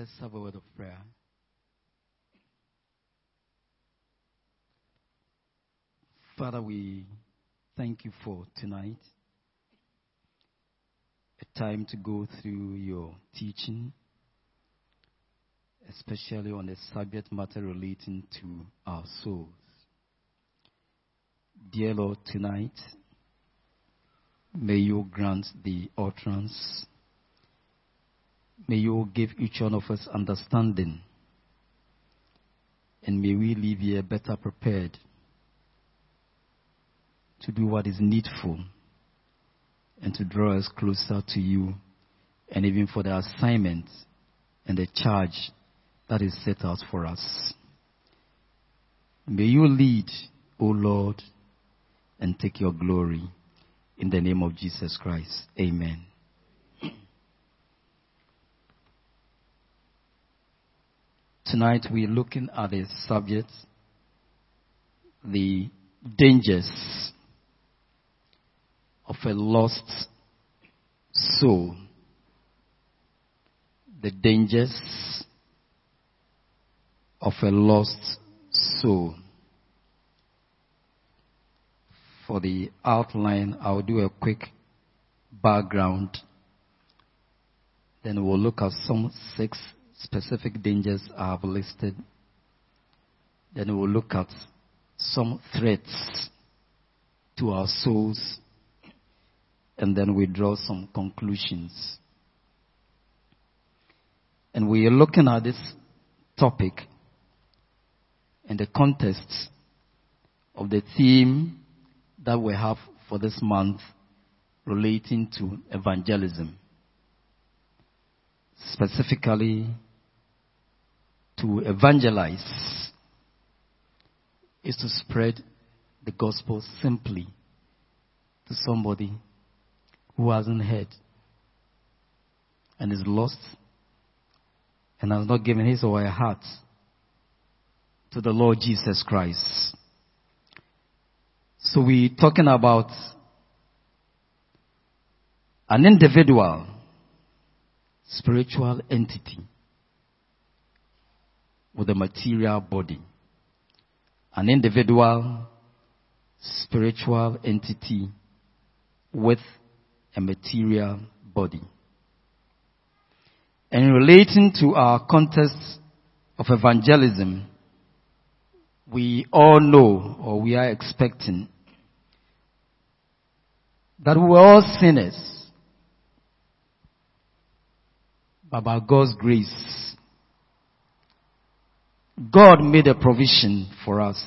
Let's have a word of prayer. Father, we thank you for tonight. A time to go through your teaching, especially on the subject matter relating to our souls. Dear Lord, tonight, may you grant the utterance. May you give each one of us understanding. And may we leave here better prepared to do what is needful and to draw us closer to you and even for the assignment and the charge that is set out for us. May you lead, O Lord, and take your glory in the name of Jesus Christ. Amen. Tonight we're looking at the subject, the dangers of a lost soul. The dangers of a lost soul. For the outline, I'll do a quick background. Then we'll look at some six specific dangers I have listed. Then we'll look at some threats to our souls. And then we draw some conclusions. And we are looking at this topic in the context of the theme that we have for this month relating to evangelism. Specifically, to evangelize is to spread the gospel simply to somebody who hasn't heard and is lost and has not given his or her heart to the Lord Jesus Christ. So we're talking about an individual spiritual entity with a material body. An individual spiritual entity with a material body. And relating to our context of evangelism, we all know or we are expecting that we're all sinners. But by God's grace, God made a provision for us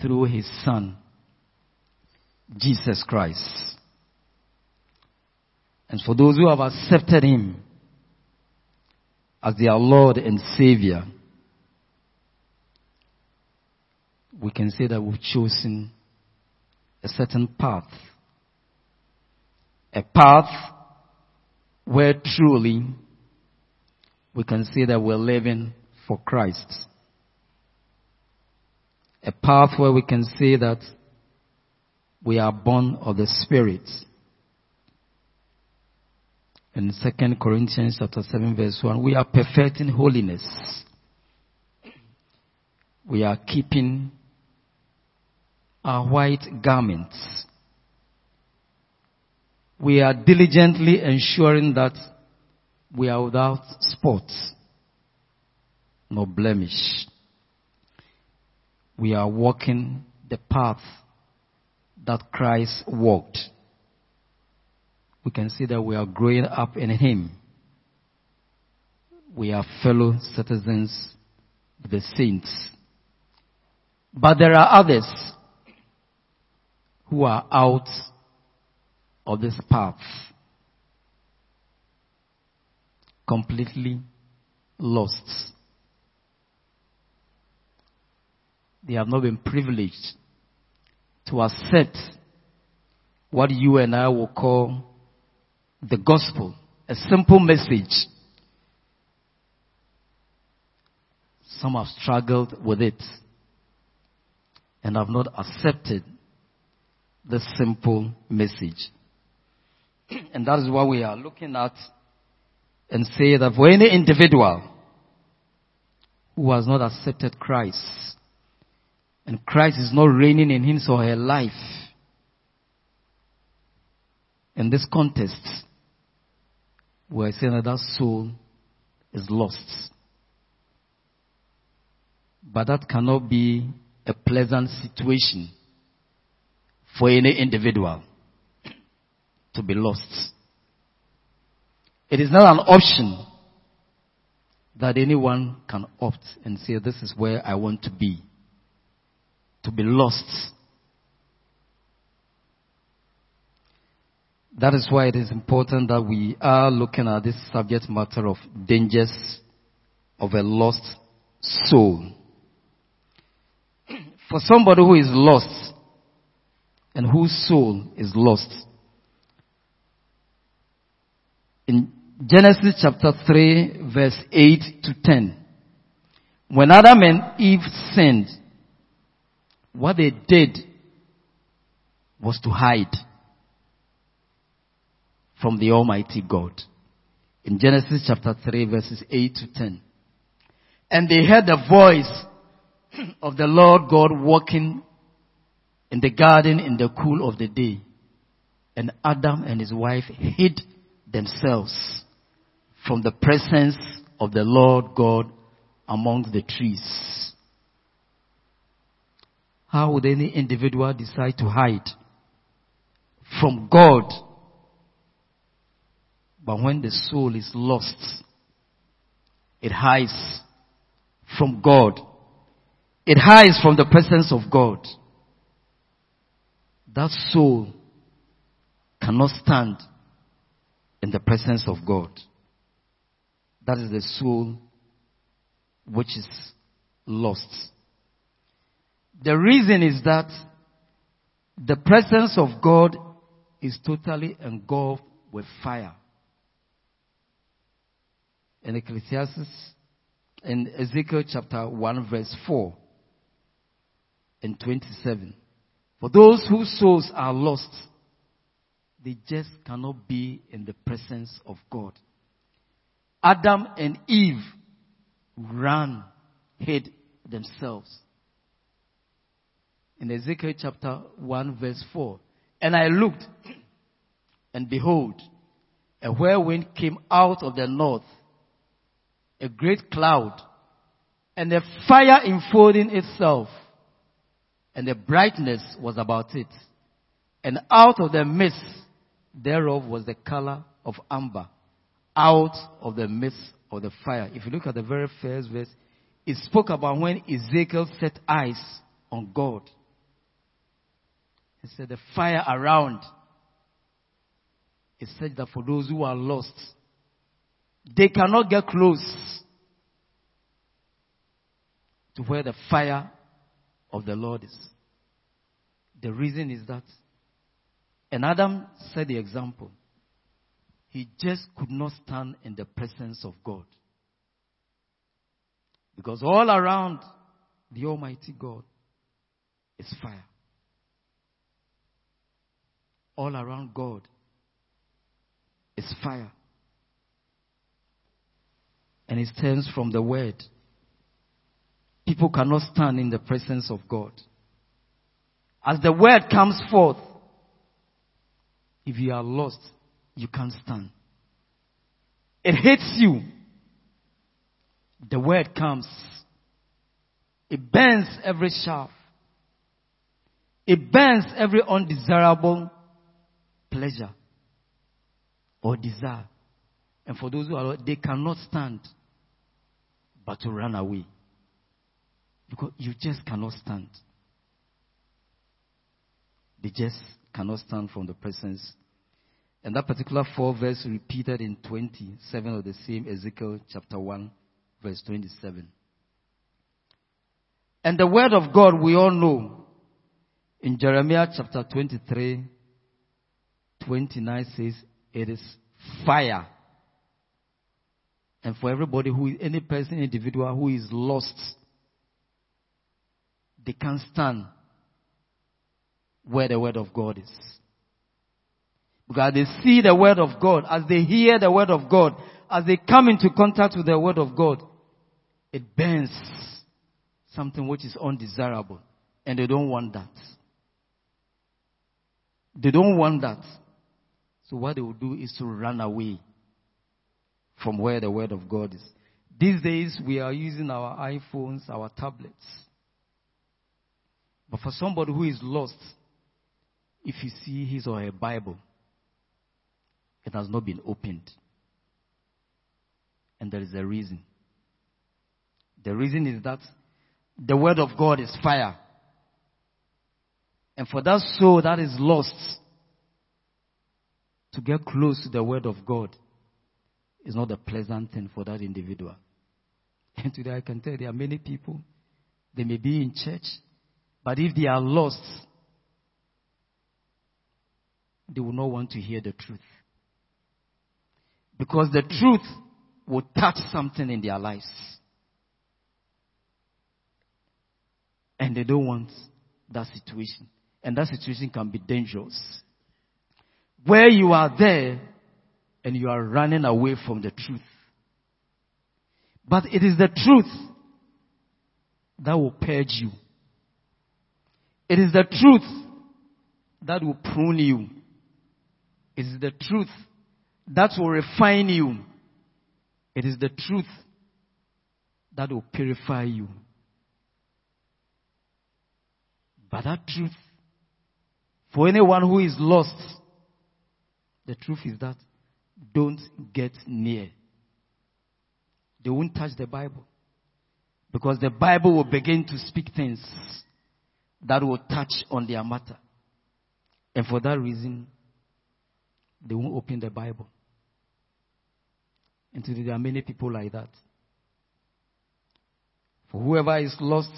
through His Son, Jesus Christ. And for those who have accepted Him as their Lord and Savior, we can say that we've chosen a certain path. A path where truly we can say that we're living for Christ. A path where we can see that we are born of the Spirit. In 2 Corinthians chapter 7 verse 1, we are perfecting holiness. We are keeping our white garments. We are diligently ensuring that we are without spots, no blemish. We are walking the path that Christ walked. We can see that we are growing up in Him. We are fellow citizens with the saints. But there are others who are out of this path. Completely lost. They have not been privileged to accept what you and I will call the gospel, a simple message. Some have struggled with it and have not accepted the simple message. And that is what we are looking at and say that for any individual who has not accepted Christ, and Christ is not reigning in his or her life, in this context, we're saying that that soul is lost. But that cannot be a pleasant situation for any individual to be lost. It is not an option that anyone can opt and say, this is where I want to be. To be lost. That is why it is important that we are looking at this subject matter of dangers of a lost soul. For somebody who is lost and whose soul is lost, in Genesis chapter 3 verse 8 to 10. When Adam and Eve sinned, what they did was to hide from the Almighty God. In Genesis chapter 3 verses 8 to 10. And they heard the voice of the Lord God walking in the garden in the cool of the day. And Adam and his wife hid themselves from the presence of the Lord God among the trees. How would any individual decide to hide from God? But when the soul is lost, it hides from God. It hides from the presence of God. That soul cannot stand in the presence of God. That is the soul which is lost. The reason is that the presence of God is totally engulfed with fire. In Ecclesiastes, in Ezekiel chapter 1 verse 4 and 27. For those whose souls are lost, they just cannot be in the presence of God. Adam and Eve ran, hid themselves. In Ezekiel chapter 1 verse 4. And I looked, and behold, a whirlwind came out of the north, a great cloud, and a fire enfolding itself, and the brightness was about it. And out of the midst thereof was the color of amber out of the midst of the fire. If you look at the very first verse, it spoke about when Ezekiel set eyes on God. He said the fire around. It said that for those who are lost, they cannot get close to where the fire of the Lord is. The reason is that, and Adam set the example. He just could not stand in the presence of God. Because all around the Almighty God is fire. All around God is fire. And it stems from the word. People cannot stand in the presence of God. As the word comes forth, if you are lost, you can't stand. It hits you. The word comes. It burns every shaft. It burns every undesirable pleasure or desire. And for those who are, they cannot stand but to run away. Because you just cannot stand. They just cannot stand from the presence and that particular four verse repeated in 27 of the same Ezekiel chapter 1 verse 27. And the word of God we all know in Jeremiah chapter 23 29 says it is fire. And for everybody who is any person, individual who is lost, they can't stand where the word of God is. Because they see the word of God, as they hear the word of God, as they come into contact with the word of God, it burns something which is undesirable. And they don't want that. They don't want that. So what they will do is to run away from where the word of God is. These days we are using our iPhones, our tablets. But for somebody who is lost, if you see his or her Bible, it has not been opened. And there is a reason. The reason is that the word of God is fire. And for that soul that is lost, to get close to the word of God is not a pleasant thing for that individual. And today I can tell there are many people, they may be in church, but if they are lost, they will not want to hear the truth. Because the truth will touch something in their lives. And they don't want that situation. And that situation can be dangerous. Where you are there and you are running away from the truth. But it is the truth that will purge you. It is the truth that will prune you. It is the truth that will refine you. It is the truth that will purify you. But that truth, for anyone who is lost, the truth is that don't get near. They won't touch the Bible. Because the Bible will begin to speak things that will touch on their matter. And for that reason, they won't open the Bible. And today there are many people like that. For whoever is lost,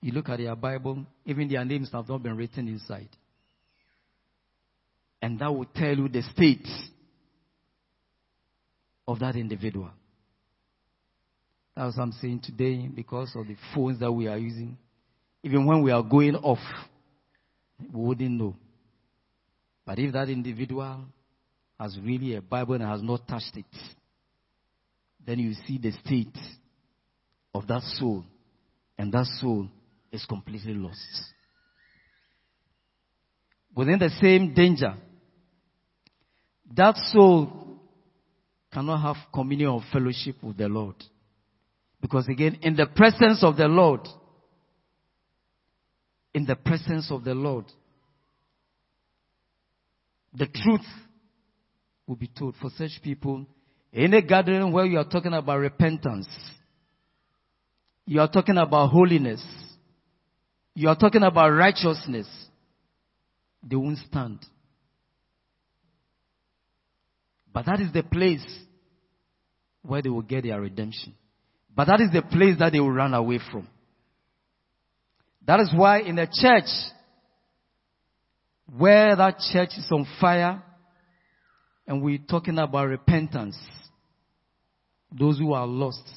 you look at their Bible, even their names have not been written inside. And that will tell you the state of that individual. That's what I'm saying today because of the phones that we are using. Even when we are going off, we wouldn't know. But if that individual has really a Bible and has not touched it, then you see the state of that soul, and that soul is completely lost. Within the same danger, that soul cannot have communion or fellowship with the Lord. Because again, in the presence of the Lord, in the presence of the Lord, the truth will be told for such people. In a gathering where you are talking about repentance, you are talking about holiness, you are talking about righteousness, they won't stand. But that is the place where they will get their redemption. But that is the place that they will run away from. That is why in a church where that church is on fire and we're talking about repentance, those who are lost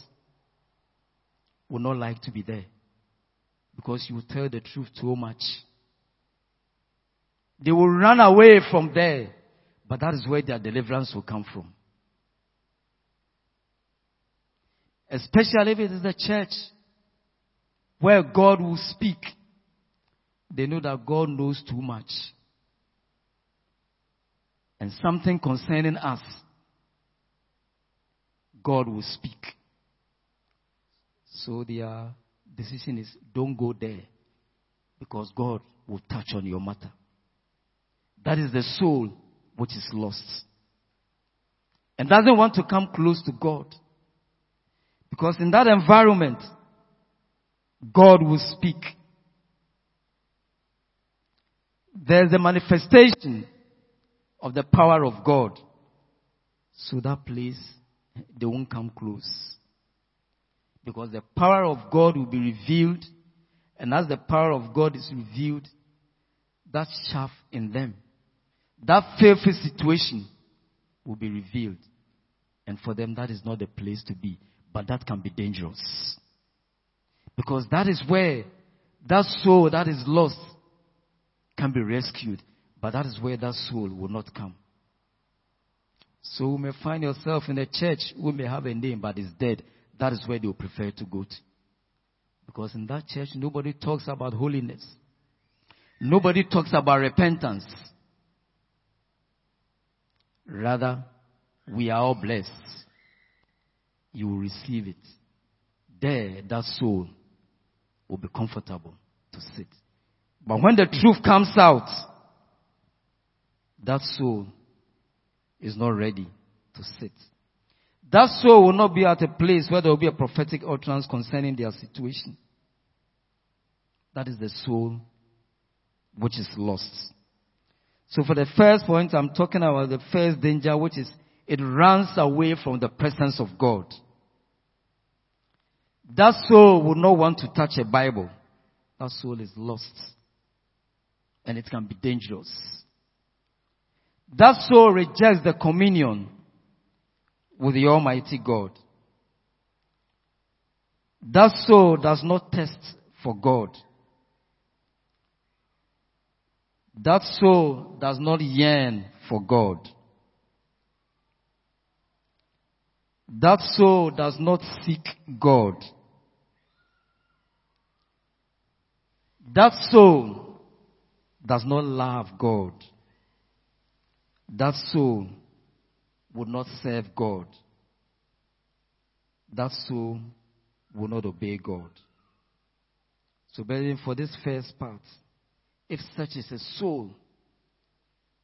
will not like to be there because you tell the truth too much. They will run away from there, but that is where their deliverance will come from. Especially if it is a church where God will speak. They know that God knows too much. And something concerning us, God will speak. So their decision is don't go there because God will touch on your matter. That is the soul which is lost and doesn't want to come close to God. Because in that environment, God will speak. There's a manifestation of the power of God. So that place, they won't come close. Because the power of God will be revealed, and as the power of God is revealed, that chaff in them, that fearful situation will be revealed. And for them, that is not the place to be. But that can be dangerous. Because that is where that soul that is lost can be rescued. But that is where that soul will not come. So you may find yourself in a church who may have a name but is dead. That is where they will prefer to go to. Because in that church, nobody talks about holiness. Nobody talks about repentance. Rather, we are all blessed. You will receive it. There, that soul will be comfortable to sit. But when the truth comes out, that soul is not ready to sit. That soul will not be at a place where there will be a prophetic utterance concerning their situation. That is the soul which is lost. So for the first point, I'm talking about the first danger, which is it runs away from the presence of God. That soul will not want to touch a Bible. That soul is lost. And it can be dangerous. That soul rejects the communion with the Almighty God. That soul does not test for God. That soul does not yearn for God. That soul does not seek God. That soul does not love God. That soul would not serve God. That soul will not obey God. So, brethren, for this first part, if such is a soul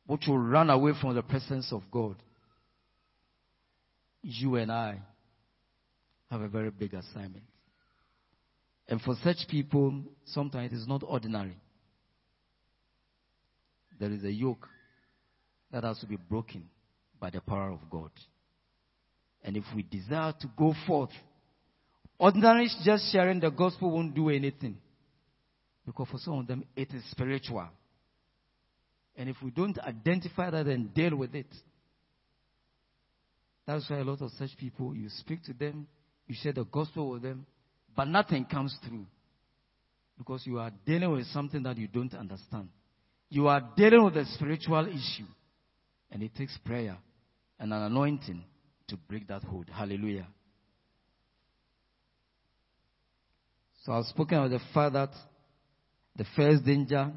which will run away from the presence of God, you and I have a very big assignment. And for such people, sometimes it is not ordinary. There is a yoke that has to be broken by the power of God. And if we desire to go forth, ordinary just sharing the gospel won't do anything. Because for some of them, it is spiritual. And if we don't identify that and deal with it, that's why a lot of such people, you speak to them, you share the gospel with them, but nothing comes through. Because you are dealing with something that you don't understand. You are dealing with a spiritual issue. And it takes prayer and an anointing to break that hold. Hallelujah. So I've spoken of the fact that the first danger,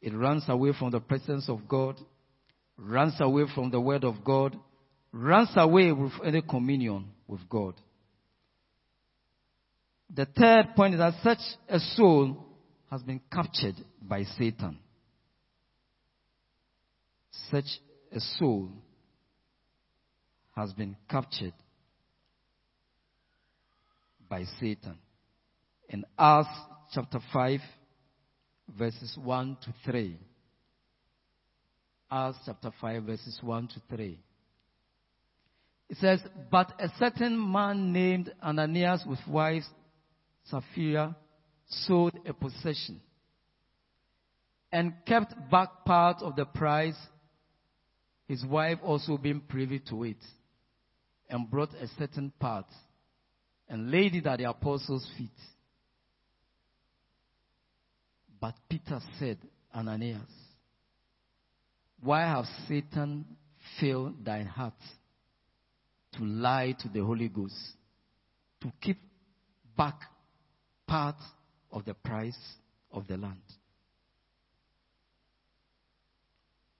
it runs away from the presence of God, runs away from the word of God, runs away with any communion with God. The third point is that such a soul has been captured by Satan. Such a soul has been captured by Satan. And Acts chapter 5, verses 1 to 3. Acts chapter 5, verses 1 to 3. It says, But a certain man named Ananias with wife Sapphira sold a possession and kept back part of the price, his wife also being privy to it, and brought a certain part and laid it at the apostles' feet. But Peter said, Ananias, why have Satan filled thine heart to lie to the Holy Ghost, to keep back part of the price of the land.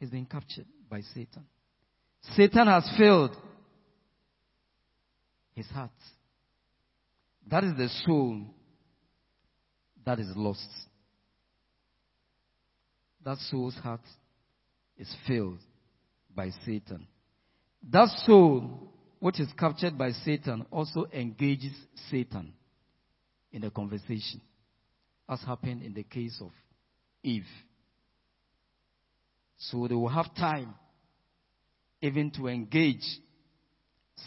He's been captured by Satan. Satan has filled his heart. That is the soul that is lost. That soul's heart is filled by Satan. That soul, which is captured by Satan, also engages Satan in a conversation, as happened in the case of Eve. So they will have time even to engage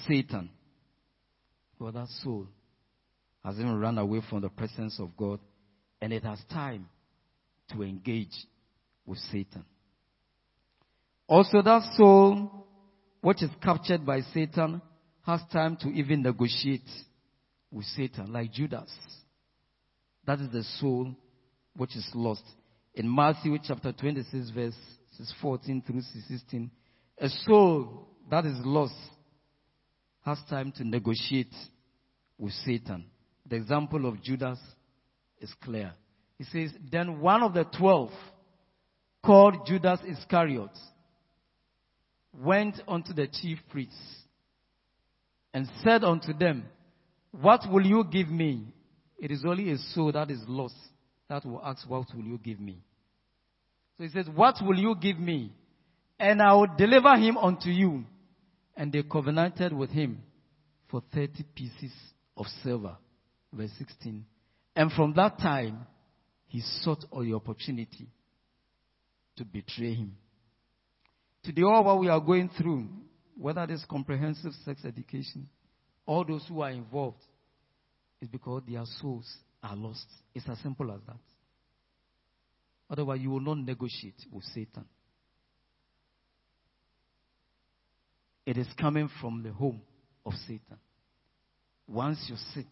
Satan. For that soul has even run away from the presence of God and it has time to engage with Satan. Also, that soul which is captured by Satan has time to even negotiate with Satan, like Judas. That is the soul which is lost. In Matthew chapter 26, verses 14 through 16, a soul that is lost has time to negotiate with Satan. The example of Judas is clear. He says, Then one of the twelve, called Judas Iscariot, went unto the chief priests and said unto them, What will you give me? It is only a soul that is lost that will ask, What will you give me? So he says, What will you give me? And I will deliver him unto you. And they covenanted with him for 30 pieces of silver. Verse 16. And from that time, he sought all the opportunity to betray him. Today, all what we are going through, whether it is comprehensive sex education, all those who are involved, is because their souls are lost. It's as simple as that. Otherwise, you will not negotiate with Satan. It is coming from the home of Satan. Once you sit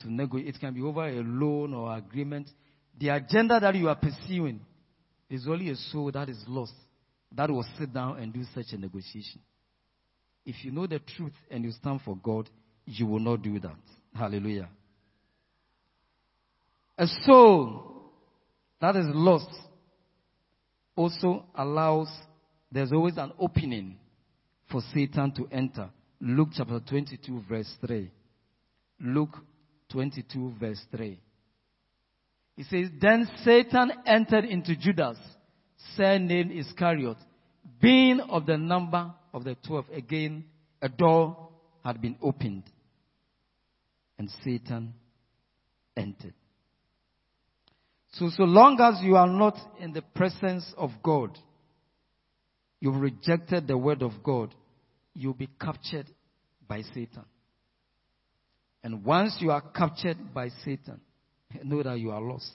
to negotiate, it can be over a loan or agreement. The agenda that you are pursuing is only a soul that is lost that will sit down and do such a negotiation. If you know the truth and you stand for God, you will not do that. Hallelujah. A soul that is lost also allows, there's always an opening for Satan to enter. Luke chapter 22, verse 3. Luke 22, verse 3. He says, Then Satan entered into Judas, surnamed Iscariot, being of the number of the twelve. Again, a door had been opened, and Satan entered. So, so long as you are not in the presence of God, you've rejected the word of God, you'll be captured by Satan. And once you are captured by Satan, know that you are lost.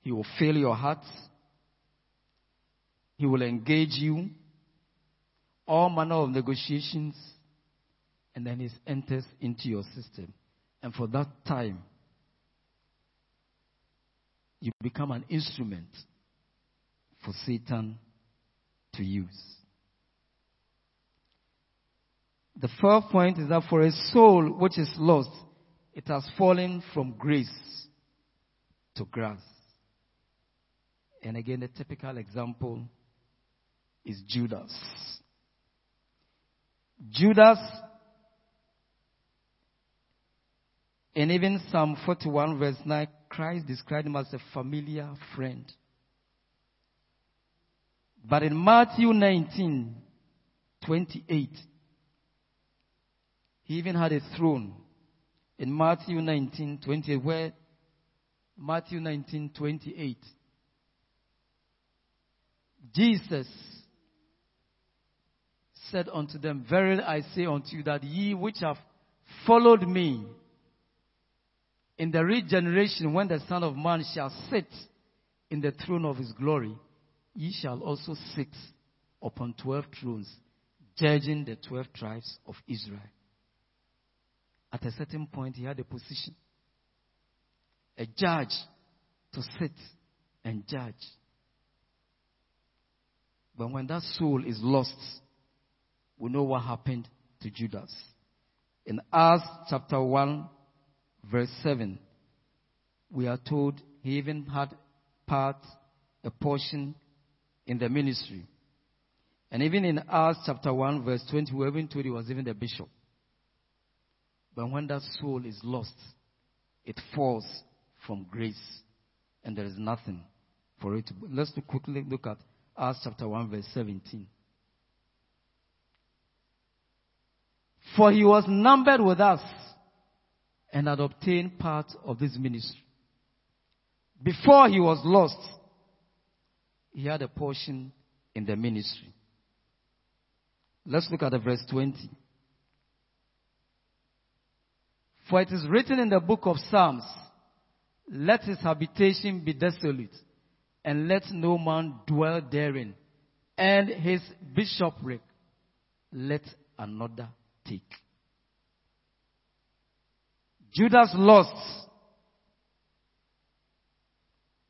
He will fill your heart. He will engage you. All manner of negotiations. And then he enters into your system. And for that time, you become an instrument for Satan to use. The fourth point is that for a soul which is lost, it has fallen from grace to grass. And again, the typical example is Judas. Judas, and even Psalm 41, verse 9, Christ described him as a familiar friend. But in Matthew 19, 28, he even had a throne in Matthew 19, 28, where Matthew 19, 28, Jesus said unto them, Verily I say unto you that ye which have followed me in the regeneration when the Son of Man shall sit in the throne of his glory, ye shall also sit upon twelve thrones, judging the twelve tribes of Israel. At a certain point, he had a position. A judge to sit and judge. But when that soul is lost, we know what happened to Judas. In Acts chapter 1, verse 7, we are told he even had part, a portion in the ministry. And even in Acts chapter 1, verse 20, we even told he was even the bishop. But when that soul is lost, it falls from grace, and there is nothing for it. Let's quickly look at Acts chapter 1, verse 17. For he was numbered with us and had obtained part of this ministry. Before he was lost, he had a portion in the ministry. Let's look at the verse 20. For it is written in the book of Psalms, let his habitation be desolate, and let no man dwell therein, and his bishopric let another take. Judas lost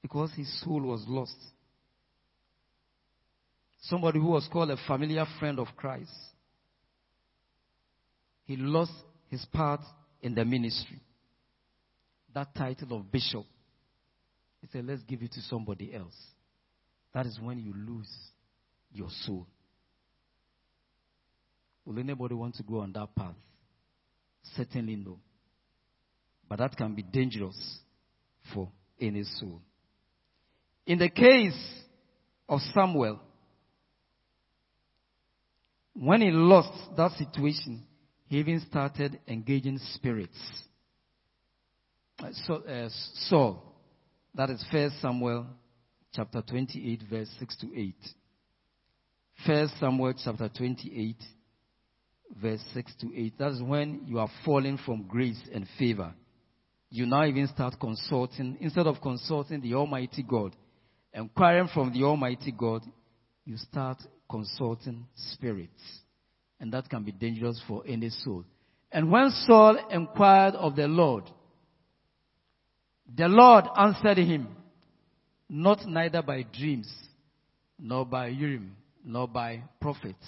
because his soul was lost. Somebody who was called a familiar friend of Christ. He lost his part in the ministry. That title of bishop. He said, let's give it to somebody else. That is when you lose your soul. Will anybody want to go on that path? Certainly no. But that can be dangerous for any soul. In the case of Samuel, when he lost that situation, he even started engaging spirits. So, uh, Saul, that is First Samuel chapter 28 verse 6 to 8. First Samuel chapter 28 verse 6 to 8. That's when you are falling from grace and favor. You now even start consulting, instead of consulting the Almighty God, inquiring from the Almighty God, you start consulting spirits. And that can be dangerous for any soul. And when Saul inquired of the Lord, the Lord answered him, not neither by dreams, nor by Urim, nor by prophets.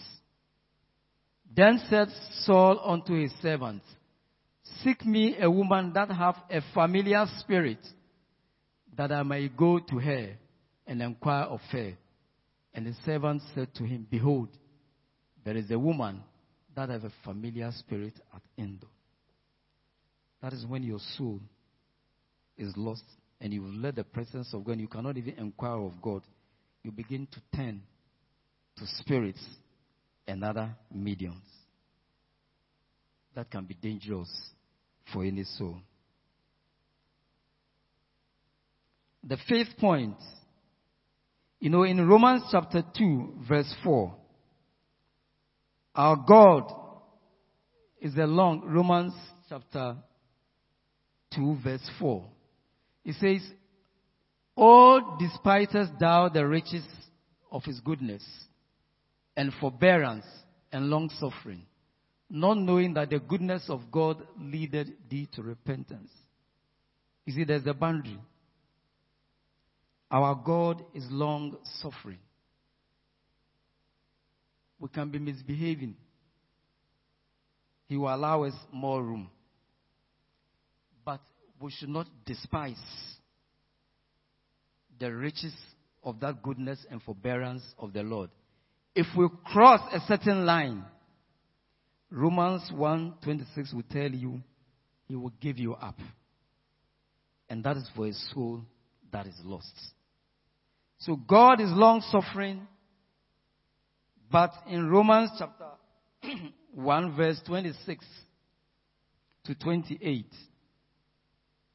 Then said Saul unto his servants, Seek me a woman that hath a familiar spirit, that I may go to her and inquire of her. And the servant said to him, Behold, there is a woman that hath a familiar spirit at Endor. That is when your soul is lost and you've let the presence of God, you cannot even inquire of God. You begin to turn to spirits and other mediums. That can be dangerous for any soul. The fifth point, you know, in Romans chapter 2, verse 4, our God is a long, Romans chapter 2, verse 4. It says, Oh, despisest thou the riches of his goodness and forbearance and long suffering, not knowing that the goodness of God leadeth thee to repentance. You see, there's a boundary. Our God is long suffering. We can be misbehaving. He will allow us more room. But we should not despise the riches of that goodness and forbearance of the Lord. If we cross a certain line, Romans 1:26 will tell you he will give you up. And that is for a soul that is lost. So God is long suffering, but in Romans chapter 1 verse 26 to 28,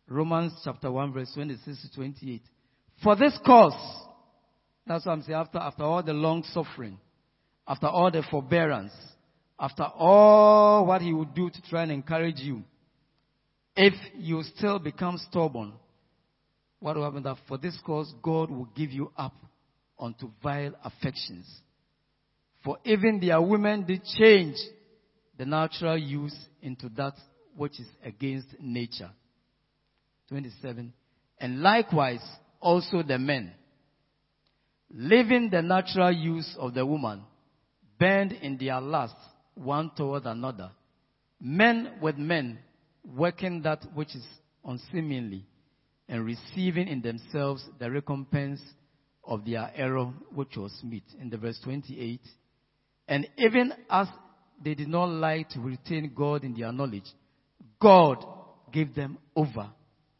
Romans chapter 1 verse 26 to 28. For this cause, that's what I'm saying, after, after all the long suffering, after all the forbearance, after all what he would do to try and encourage you, if you still become stubborn, what will happen that for this cause God will give you up unto vile affections. For even their women did change the natural use into that which is against nature. 27. And likewise also the men, leaving the natural use of the woman, bend in their lust one toward another. Men with men, working that which is unseemly, and receiving in themselves the recompense of their error which was meet. In the verse 28. And even as they did not like to retain God in their knowledge, God gave them over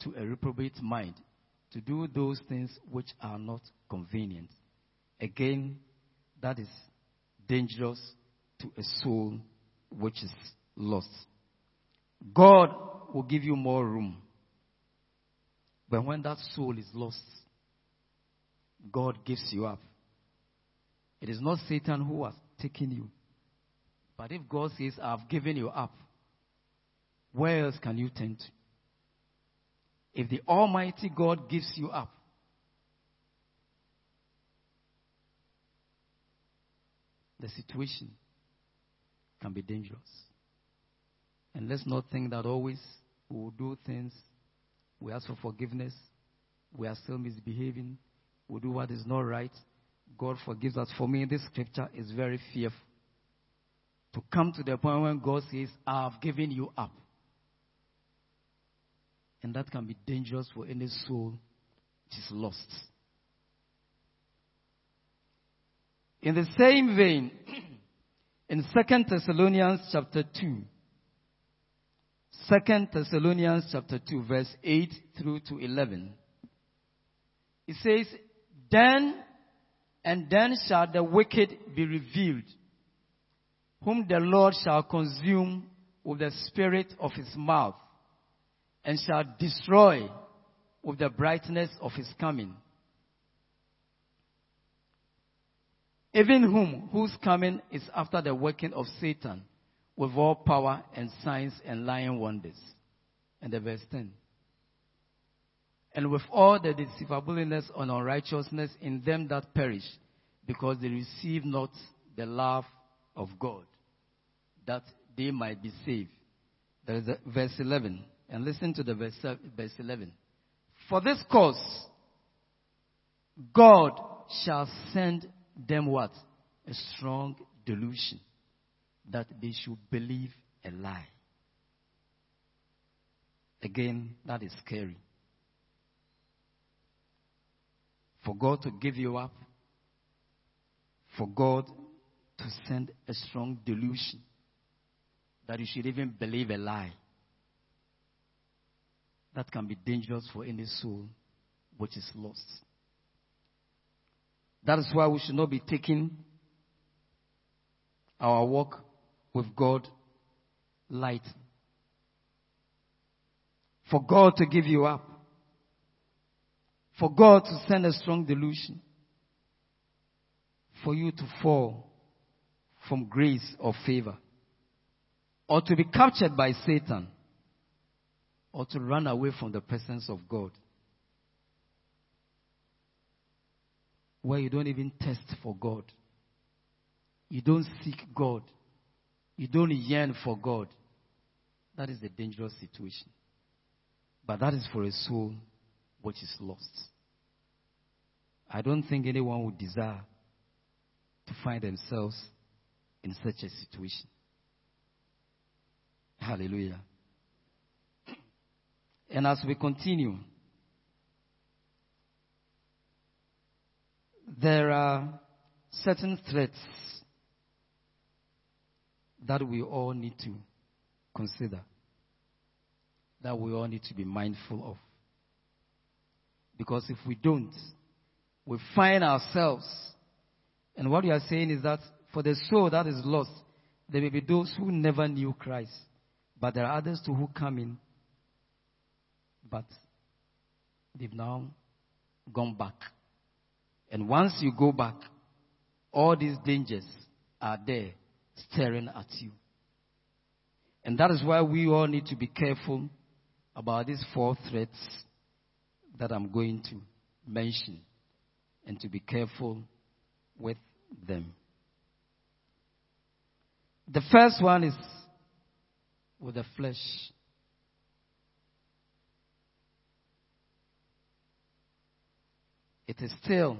to a reprobate mind to do those things which are not convenient. Again, that is dangerous to a soul which is lost. God will give you more room. But when that soul is lost, God gives you up. It is not Satan who has taken you. But if God says, I've given you up, where else can you turn to? If the Almighty God gives you up, the situation can be dangerous. And let's not think that always we will do things, we ask for forgiveness, we are still misbehaving, we do what is not right. God forgives us. For me, this scripture is very fearful. To come to the point when God says, I have given you up. And that can be dangerous for any soul which is lost. In the same vein, in 2 Thessalonians chapter 2, 2 Thessalonians chapter 2, verse 8 through to 11, it says, Then and then shall the wicked be revealed, whom the Lord shall consume with the spirit of his mouth, and shall destroy with the brightness of his coming. Even whom whose coming is after the working of Satan with all power and signs and lying wonders. And the verse 10. And with all the deceivableness and unrighteousness in them that perish, because they receive not the love of God, that they might be saved. There is verse 11. And listen to the verse, verse 11. For this cause, God shall send them what? A strong delusion that they should believe a lie. Again, that is scary. For God to give you up, for God to send a strong delusion that you should even believe a lie. That can be dangerous for any soul which is lost. That is why we should not be taking our walk with God light. For God to give you up. For God to send a strong delusion. For you to fall from grace or favor. Or to be captured by Satan. Or to run away from the presence of God. where you don't even test for God. You don't seek God. You don't yearn for God. That is a dangerous situation. But that is for a soul which is lost. I don't think anyone would desire to find themselves in such a situation. Hallelujah. And as we continue, there are certain threats that we all need to consider, that we all need to be mindful of. Because if we don't, we find ourselves, and what we are saying is that for the soul that is lost, there may be those who never knew Christ, but there are others too who come in, but they've now gone back and once you go back, all these dangers are there staring at you. And that is why we all need to be careful about these four threats that I'm going to mention and to be careful with them. The first one is with the flesh. It is still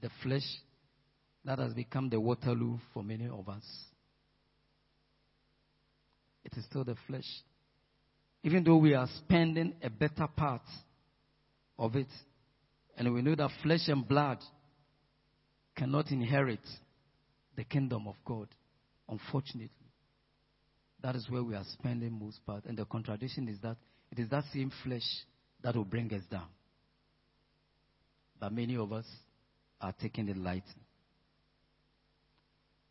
the flesh that has become the Waterloo for many of us. It is still the flesh. Even though we are spending a better part of it, and we know that flesh and blood cannot inherit the kingdom of God, unfortunately. That is where we are spending most part. And the contradiction is that it is that same flesh that will bring us down. But many of us are taking it lightly.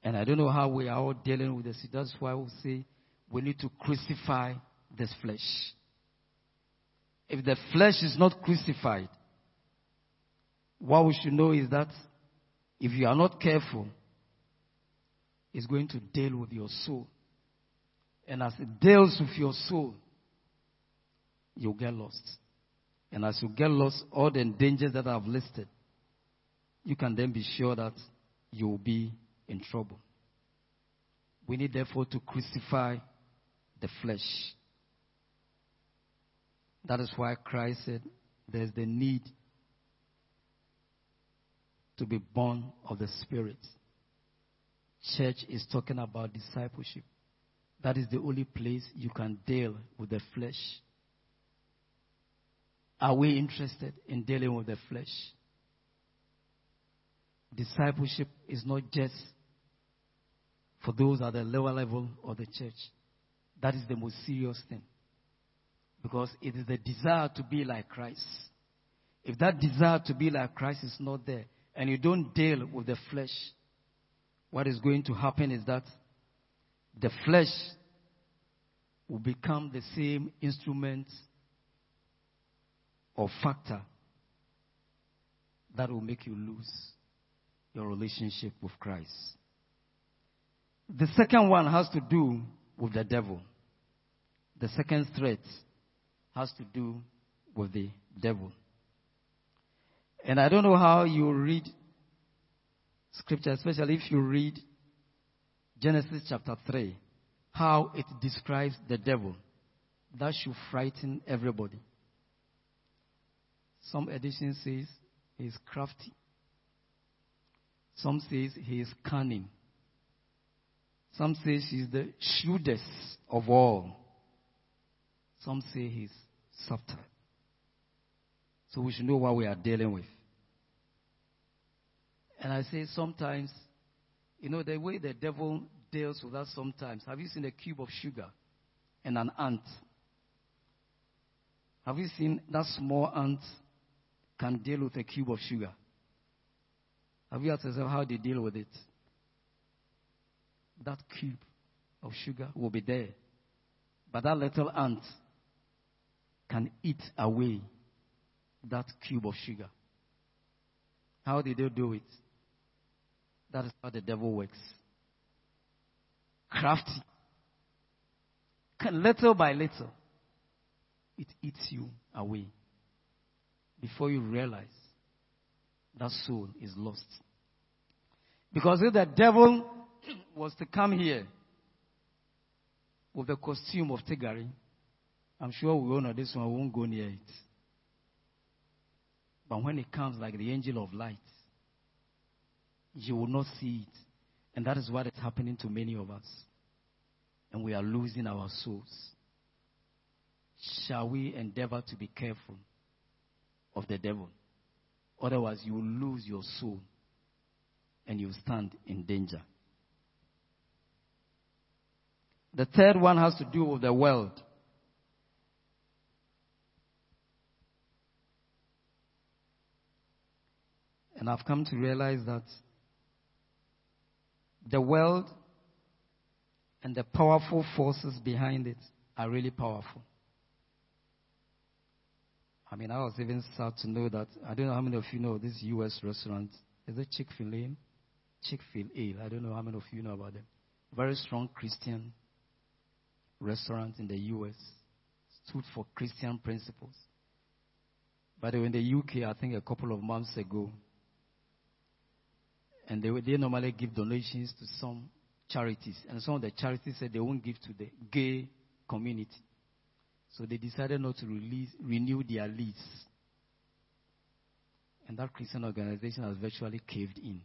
And I don't know how we are all dealing with this. That's why we say we need to crucify this flesh. If the flesh is not crucified, what we should know is that if you are not careful, it's going to deal with your soul. And as it deals with your soul, you'll get lost. And as you get lost, all the dangers that I've listed you can then be sure that you will be in trouble. We need therefore to crucify the flesh. That is why Christ said there's the need to be born of the Spirit. Church is talking about discipleship. That is the only place you can deal with the flesh. Are we interested in dealing with the flesh? Discipleship is not just for those at the lower level of the church. That is the most serious thing. Because it is the desire to be like Christ. If that desire to be like Christ is not there, and you don't deal with the flesh, what is going to happen is that the flesh will become the same instrument or factor that will make you lose your relationship with Christ. The second one has to do with the devil. The second threat has to do with the devil. And I don't know how you read scripture, especially if you read Genesis chapter 3, how it describes the devil. That should frighten everybody. Some edition says he is crafty. Some says he is cunning. Some say he's the shrewdest of all. Some say he's subtle. So we should know what we are dealing with. And I say sometimes, you know, the way the devil deals with us sometimes. Have you seen a cube of sugar and an ant? Have you seen that small ant can deal with a cube of sugar? Have you asked yourself how they deal with it? That cube of sugar will be there. But that little ant can eat away that cube of sugar. How did they do it? That is how the devil works. Crafty. Little by little, it eats you away. Before you realize that soul is lost. Because if the devil was to come here with the costume of Tigari, I'm sure we all know this one we won't go near it. But when it comes like the angel of light, you will not see it. And that is what is happening to many of us. And we are losing our souls. Shall we endeavor to be careful of the devil? Otherwise, you will lose your soul and you stand in danger. The third one has to do with the world. And I've come to realize that the world and the powerful forces behind it are really powerful. I mean, I was even sad to know that, I don't know how many of you know this U.S. restaurant. Is it Chick fil A? Chick fil A. I don't know how many of you know about them. Very strong Christian restaurant in the U.S. Stood for Christian principles. By the way, in the UK, I think a couple of months ago, and they, they normally give donations to some charities. And some of the charities said they won't give to the gay community. So they decided not to release, renew their lease. And that Christian organization has virtually caved in.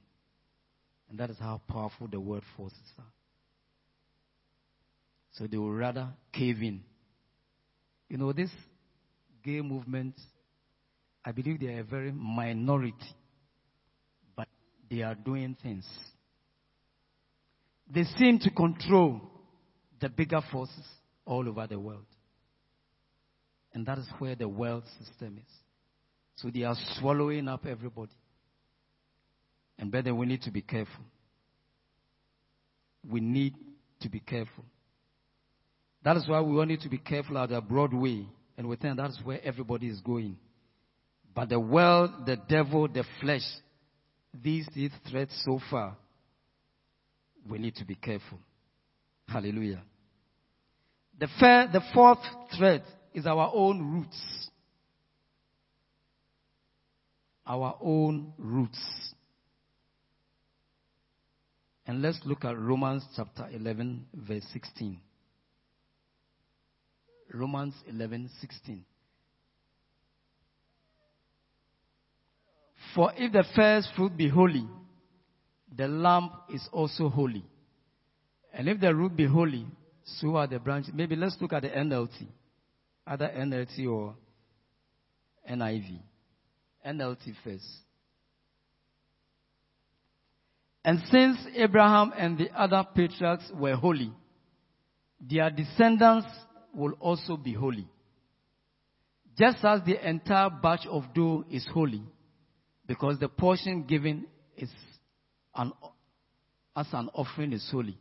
And that is how powerful the word forces are. So they will rather cave in. You know, this gay movement, I believe they are a very minority they are doing things. They seem to control the bigger forces all over the world. And that is where the world system is. So they are swallowing up everybody. And brother, we need to be careful. We need to be careful. That is why we all need to be careful at the Broadway. And we think that's where everybody is going. But the world, the devil, the flesh, these three threats so far, we need to be careful. Hallelujah. The, fair, the fourth threat is our own roots. Our own roots. And let's look at Romans chapter 11, verse 16. Romans 11, 16. For if the first fruit be holy, the lamp is also holy. And if the root be holy, so are the branches. Maybe let's look at the NLT. Either NLT or NIV. NLT first. And since Abraham and the other patriarchs were holy, their descendants will also be holy. Just as the entire batch of dough is holy, because the portion given is an, as an offering is holy.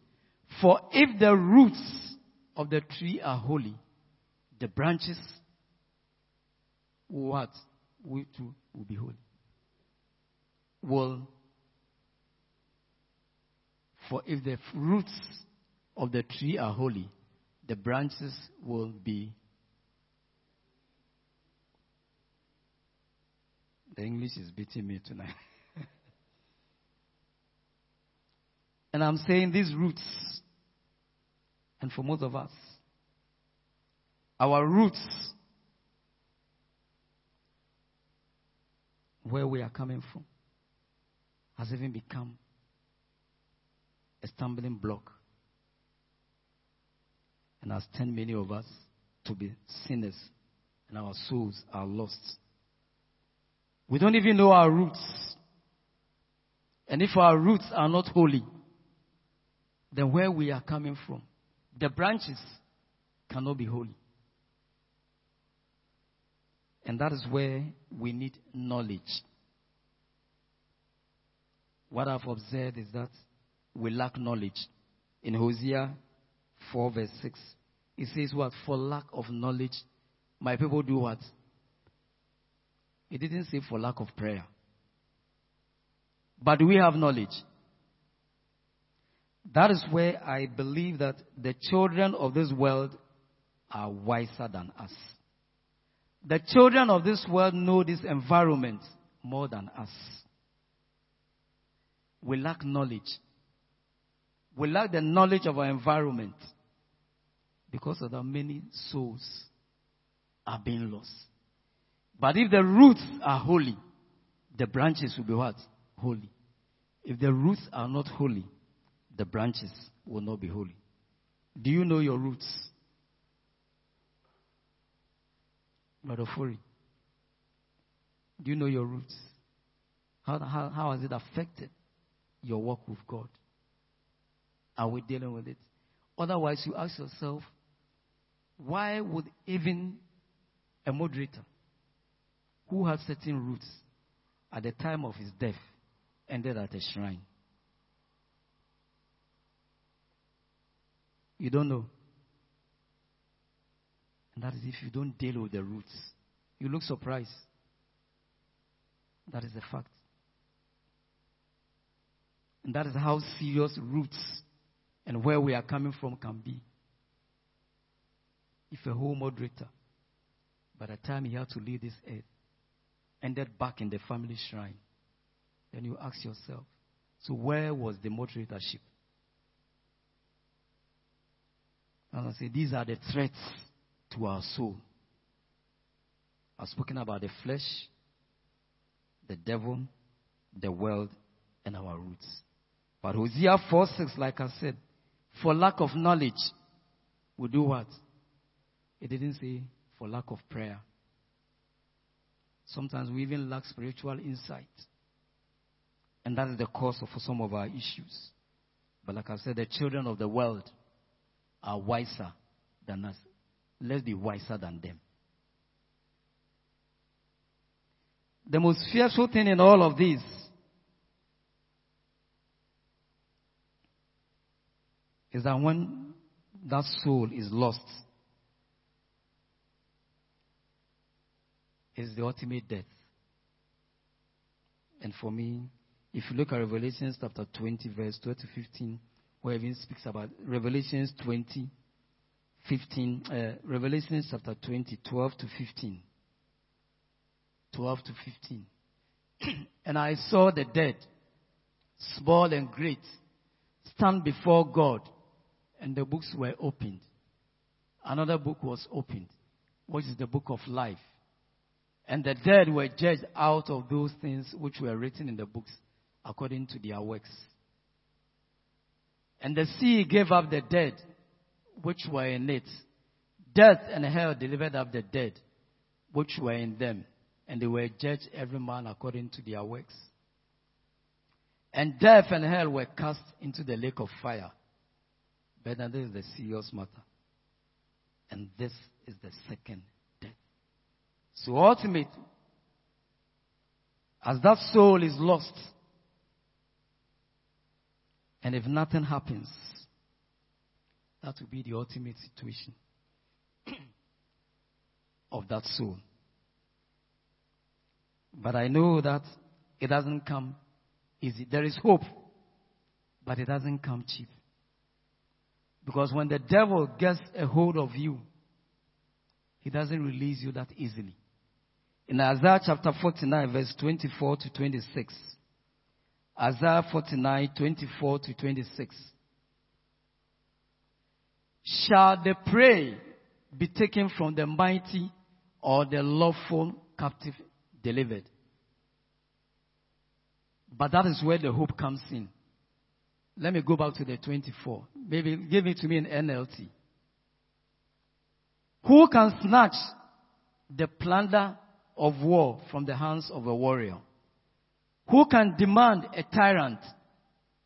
For if the roots of the tree are holy, the branches what? We too will be holy. Well, for if the roots of the tree are holy, the branches will be. The English is beating me tonight. and I'm saying these roots, and for most of us, our roots, where we are coming from, has even become a stumbling block and has turned many of us to be sinners and our souls are lost. We don't even know our roots. And if our roots are not holy, then where we are coming from, the branches cannot be holy. And that is where we need knowledge. What I've observed is that we lack knowledge. In Hosea 4 verse 6, it says what? For lack of knowledge, my people do what? It didn't say for lack of prayer. But we have knowledge. That is where I believe that the children of this world are wiser than us. The children of this world know this environment more than us. We lack knowledge. We lack the knowledge of our environment because of the many souls are being lost. But if the roots are holy, the branches will be what? Holy. If the roots are not holy, the branches will not be holy. Do you know your roots? Brother Furi, do you know your roots? How, how, how has it affected your work with God? Are we dealing with it? Otherwise, you ask yourself, why would even a moderator who had certain roots at the time of his death ended at a shrine? You don't know. And that is if you don't deal with the roots. You look surprised. That is the fact. And that is how serious roots and where we are coming from can be. If a whole moderator, by the time he had to leave this earth, ended back in the family shrine, then you ask yourself, so where was the moderatorship? And I say, these are the threats to our soul. I've spoken about the flesh, the devil, the world, and our roots. But Hosea 4 6, like I said, for lack of knowledge, we do what? It didn't say for lack of prayer. Sometimes we even lack spiritual insight. And that is the cause of some of our issues. But like I said, the children of the world are wiser than us. Let's be wiser than them. The most fearful thing in all of this is that when that soul is lost, is the ultimate death. And for me, if you look at Revelations chapter 20, verse 12 to 15, where it even speaks about Revelations 20, 15, uh, Revelations chapter 20, 12 to 15. 12 to 15. and I saw the dead, small and great, stand before God, and the books were opened. Another book was opened, which is the book of life. And the dead were judged out of those things which were written in the books according to their works. And the sea gave up the dead which were in it. Death and hell delivered up the dead which were in them. And they were judged every man according to their works. And death and hell were cast into the lake of fire. But this is the serious matter. And this is the second. So ultimately, as that soul is lost, and if nothing happens, that will be the ultimate situation of that soul. But I know that it doesn't come easy. There is hope, but it doesn't come cheap. Because when the devil gets a hold of you, he doesn't release you that easily. In Isaiah chapter 49, verse 24 to 26, Isaiah 49, 24 to 26. Shall the prey be taken from the mighty or the lawful captive delivered? But that is where the hope comes in. Let me go back to the 24. Maybe give it to me in NLT. Who can snatch the plunder of war from the hands of a warrior? Who can demand a tyrant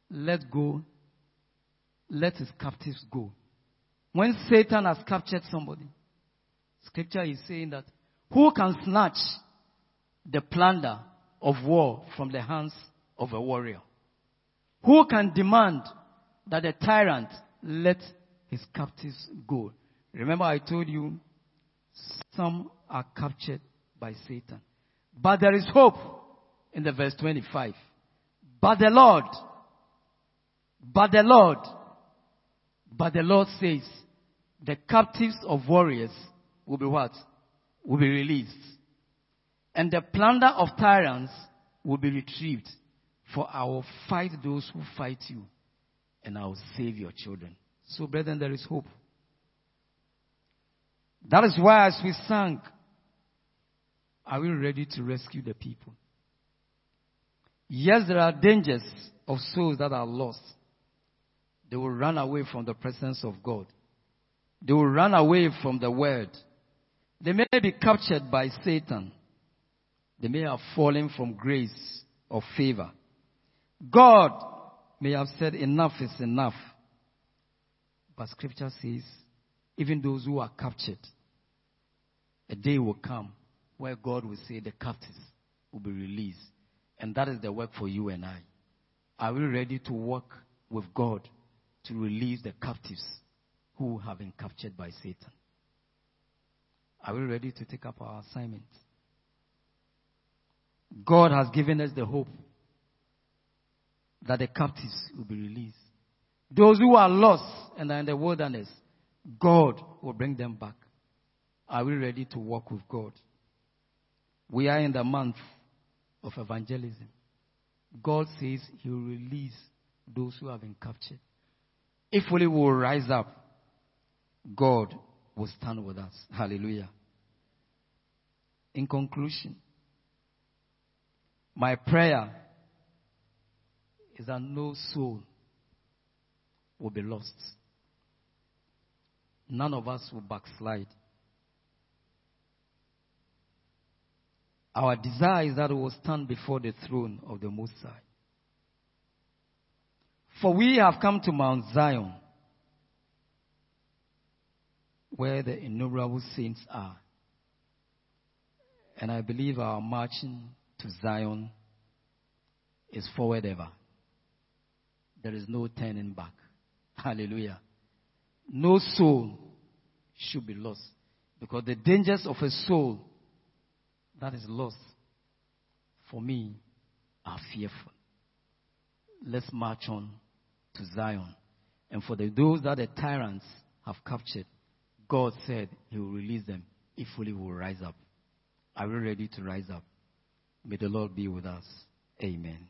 let go, let his captives go? When Satan has captured somebody, scripture is saying that who can snatch the plunder of war from the hands of a warrior? Who can demand that a tyrant let his captives go? Remember I told you some are captured by Satan. But there is hope in the verse 25. But the Lord, but the Lord, but the Lord says, the captives of warriors will be what? Will be released. And the plunder of tyrants will be retrieved. For I will fight those who fight you, and I will save your children. So, brethren, there is hope. That is why, as we sang, are we ready to rescue the people? Yes, there are dangers of souls that are lost. They will run away from the presence of God. They will run away from the word. They may be captured by Satan. They may have fallen from grace or favor. God may have said enough is enough. But scripture says, even those who are captured, a day will come where God will say the captives will be released. And that is the work for you and I. Are we ready to work with God to release the captives who have been captured by Satan? Are we ready to take up our assignment? God has given us the hope that the captives will be released. Those who are lost and are in the wilderness, God will bring them back. Are we ready to walk with God? We are in the month of evangelism. God says He will release those who have been captured. If we will rise up, God will stand with us. Hallelujah. In conclusion, my prayer is that no soul will be lost. None of us will backslide. Our desire is that we will stand before the throne of the Most High. For we have come to Mount Zion, where the innumerable saints are. And I believe our marching to Zion is forward ever. There is no turning back. Hallelujah. No soul should be lost. Because the dangers of a soul that is lost, for me, are fearful. Let's march on to Zion. And for the, those that the tyrants have captured, God said He will release them if we will rise up. Are we ready to rise up? May the Lord be with us. Amen.